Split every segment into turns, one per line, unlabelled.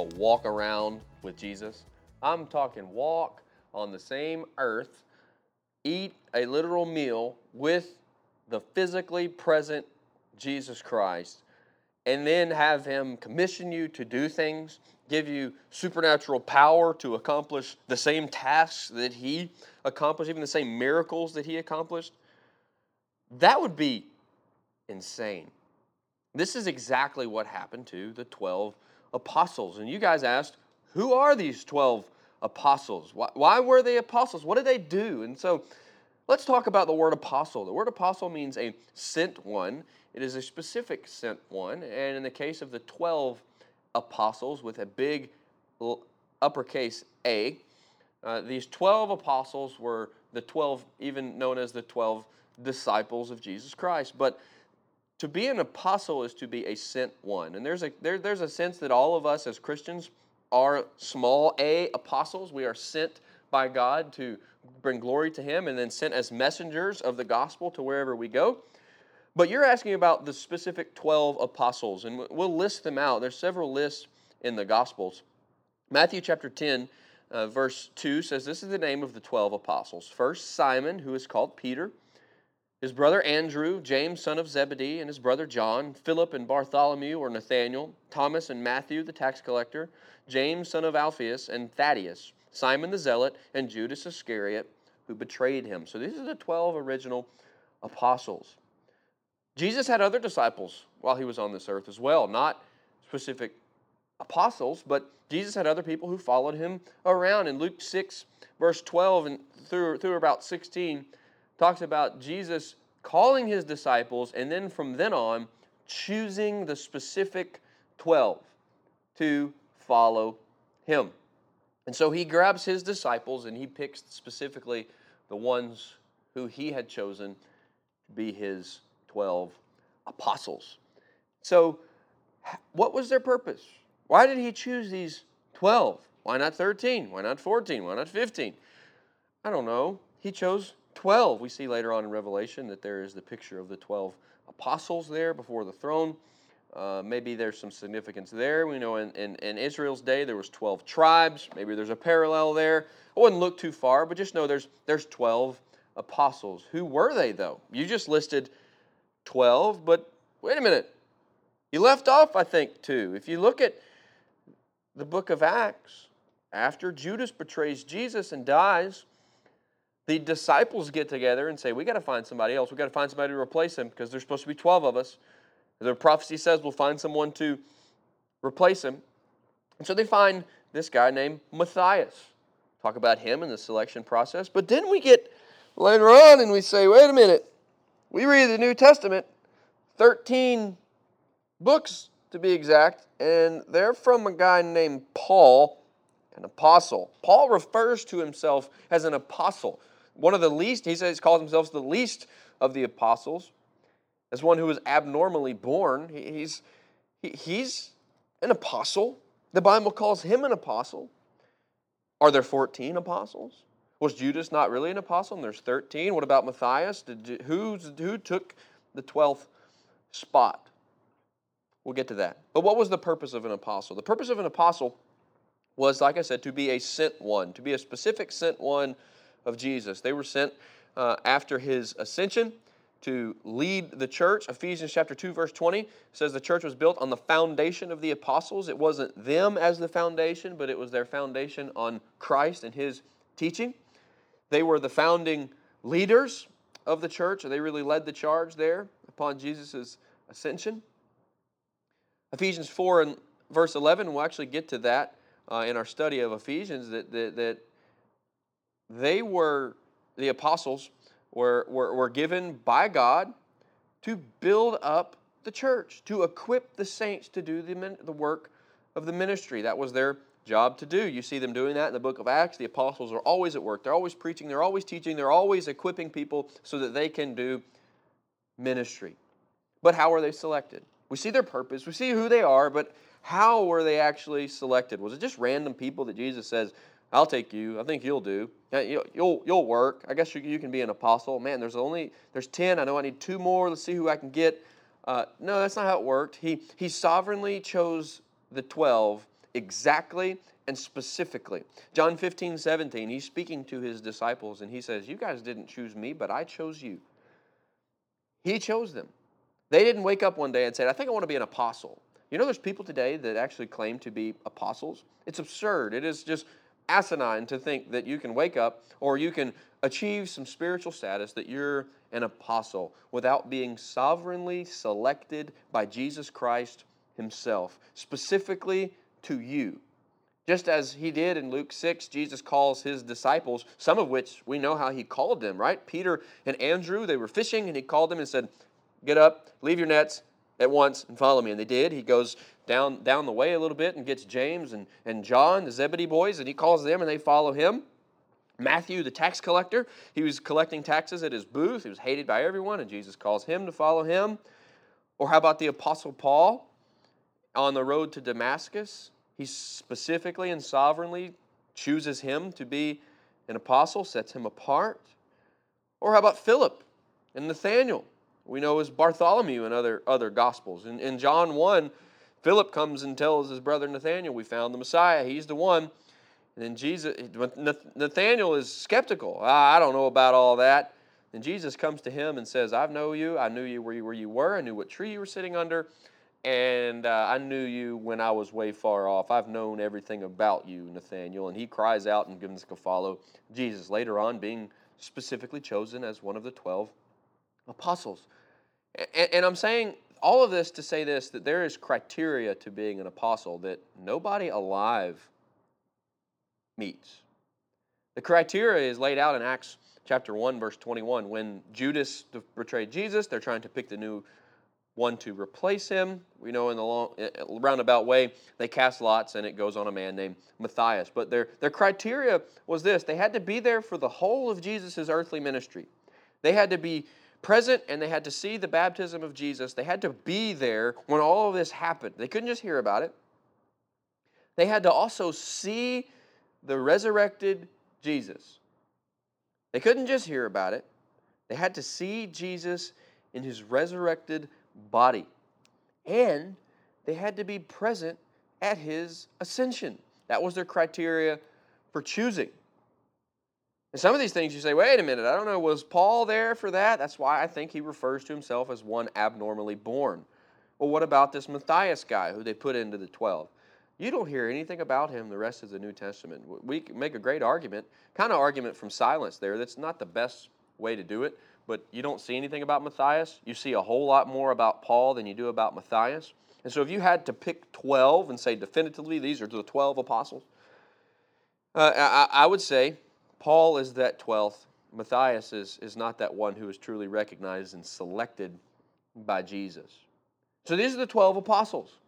walk around with Jesus. I'm talking walk on the same earth, eat a literal meal with the physically present Jesus Christ, and then have Him commission you to do things, give you supernatural power to accomplish the same tasks that He accomplished, even the same miracles that He accomplished. That would be insane. This is exactly what happened to the 12 apostles. And you guys asked, who are these 12 apostles? Why, why, were they apostles? What did they do? And so let's talk about the word apostle. The word apostle means a sent one, it is a specific sent one. And in the case of the 12 apostles with a big uppercase A, uh, these 12 apostles were the 12, even known as the 12 disciples of Jesus Christ. But to be an apostle is to be a sent one. And there's a, there, there's a sense that all of us as Christians are small a apostles. We are sent by God to bring glory to Him and then sent as messengers of the gospel to wherever we go. But you're asking about the specific 12 apostles, and we'll list them out. There's several lists in the Gospels. Matthew chapter 10, uh, verse 2 says, This is the name of the 12 apostles. First, Simon, who is called Peter his brother Andrew, James, son of Zebedee, and his brother John, Philip and Bartholomew or Nathanael, Thomas and Matthew, the tax collector, James, son of Alphaeus, and Thaddeus, Simon the Zealot, and Judas Iscariot, who betrayed him. So these are the 12 original apostles. Jesus had other disciples while he was on this earth as well, not specific apostles, but Jesus had other people who followed him around. In Luke 6, verse 12, and through, through about 16, talks about Jesus calling his disciples and then from then on choosing the specific 12 to follow him. And so he grabs his disciples and he picks specifically the ones who he had chosen to be his 12 apostles. So, what was their purpose? Why did he choose these 12? Why not 13? Why not 14? Why not 15? I don't know. He chose 12, we see later on in Revelation that there is the picture of the 12 apostles there before the throne. Uh, maybe there's some significance there. We know in, in, in, Israel's day there was 12 tribes. Maybe there's a parallel there. I wouldn't look too far, but just know there's, there's 12 apostles. Who were they, though? You just listed 12, but wait a minute. You left off, I think, two. If you look at the book of Acts, after Judas betrays Jesus and dies, the disciples get together and say, We got to find somebody else. We got to find somebody to replace him because there's supposed to be 12 of us. The prophecy says we'll find someone to replace him. And so they find this guy named Matthias. Talk about him in the selection process. But then we get later on and we say, Wait a minute. We read the New Testament, 13 books to be exact, and they're from a guy named Paul, an apostle. Paul refers to himself as an apostle one of the least, he says, calls himself the least of the apostles, as one who was abnormally born. He's, he's an apostle. The Bible calls him an apostle. Are there 14 apostles? Was Judas not really an apostle? And there's 13. What about Matthias? Did, who, who took the 12th spot? We'll get to that. But what was the purpose of an apostle? The purpose of an apostle was, like I said, to be a sent one, to be a specific sent one of Jesus. They were sent uh, after his ascension to lead the church. Ephesians chapter 2 verse 20 says the church was built on the foundation of the apostles. It wasn't them as the foundation, but it was their foundation on Christ and his teaching. They were the founding leaders of the church. They really led the charge there upon Jesus' ascension. Ephesians 4 and verse 11, we'll actually get to that uh, in our study of Ephesians, that, that, that they were, the apostles, were, were, were given by God to build up the church, to equip the saints to do the, the work of the ministry. That was their job to do. You see them doing that in the book of Acts. The apostles are always at work, they're always preaching, they're always teaching, they're always equipping people so that they can do ministry. But how were they selected? We see their purpose, we see who they are, but how were they actually selected? Was it just random people that Jesus says, I'll take you. I think you'll do. You'll, you'll work. I guess you, you can be an apostle. Man, there's only there's ten. I know I need two more. Let's see who I can get. Uh, no, that's not how it worked. He he sovereignly chose the twelve exactly and specifically. John 15, 17, he's speaking to his disciples and he says, You guys didn't choose me, but I chose you. He chose them. They didn't wake up one day and say, I think I want to be an apostle. You know, there's people today that actually claim to be apostles. It's absurd. It is just asinine to think that you can wake up or you can achieve some spiritual status that you're an apostle without being sovereignly selected by Jesus Christ Himself, specifically to you. Just as he did in Luke 6, Jesus calls his disciples, some of which we know how he called them, right? Peter and Andrew, they were fishing, and he called them and said, Get up, leave your nets at once, and follow me. And they did. He goes down, down the way a little bit and gets James and, and John, the Zebedee boys, and he calls them, and they follow him. Matthew, the tax collector, he was collecting taxes at his booth. He was hated by everyone, and Jesus calls him to follow him. Or how about the Apostle Paul on the road to Damascus? He specifically and sovereignly chooses him to be an apostle, sets him apart. Or how about Philip and Nathaniel? We know as Bartholomew and other, other Gospels. In, in John 1, Philip comes and tells his brother Nathaniel, We found the Messiah. He's the one. And then Jesus, Nathaniel is skeptical. Ah, I don't know about all that. And Jesus comes to him and says, I know you. I knew you where you, where you were. I knew what tree you were sitting under and uh, I knew you when I was way far off. I've known everything about you, Nathaniel. And he cries out and gives to follow Jesus, later on being specifically chosen as one of the 12 apostles. And, I'm saying all of this to say this that there is criteria to being an apostle that nobody alive meets. The criteria is laid out in Acts chapter 1, verse 21. When Judas betrayed Jesus, they're trying to pick the new one to replace him. We know in the long, eh, eh, roundabout way, they cast lots and it goes on a man named Matthias. But their, their criteria was this they had to be there for the whole of Jesus' earthly ministry. They had to be present and they had to see the baptism of Jesus. They had to be there when all of this happened. They couldn't just hear about it, they had to also see the resurrected Jesus. They couldn't just hear about it, they had to see Jesus in his resurrected body. And they had to be present at his ascension. That was their criteria for choosing. And some of these things you say, wait a minute, I don't know, was Paul there for that? That's why I think he refers to himself as one abnormally born. Well, what about this Matthias guy who they put into the 12? You don't hear anything about him the rest of the New Testament. We make a great argument, kind of argument from silence there. That's not the best way to do it but you don't see anything about Matthias. You see a whole lot more about Paul than you do about Matthias. And so if you had to pick 12 and say definitively these are the 12 apostles, uh, I, I, would say Paul is that 12th. Matthias is, is not that one who is truly recognized and selected by Jesus. So these are the 12 apostles.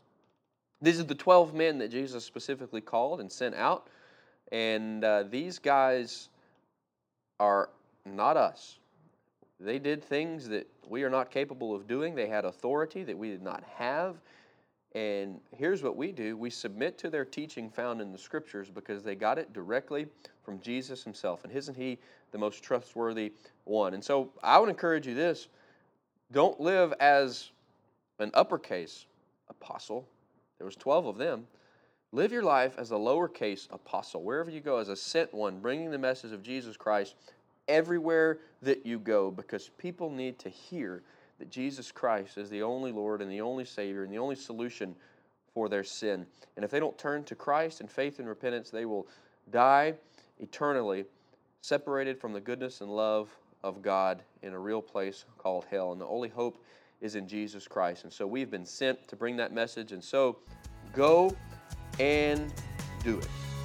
These are the 12 men that Jesus specifically called and sent out. And uh, these guys are not us. They did things that we are not capable of doing. They had authority that we did not have. And here's what we do we submit to their teaching found in the scriptures because they got it directly from Jesus himself. And isn't he the most trustworthy one? And so I would encourage you this don't live as an uppercase apostle. There was 12 of them. Live your life as a lowercase apostle, wherever you go, as a sent one, bringing the message of Jesus Christ everywhere that you go because people need to hear that Jesus Christ is the only Lord and the only Savior and the only solution for their sin. And if they don't turn to Christ in faith and repentance, they will die eternally separated from the goodness and love of God in a real place called hell. And the only hope is in Jesus Christ. And so we've been sent to bring that message. And so go and do it.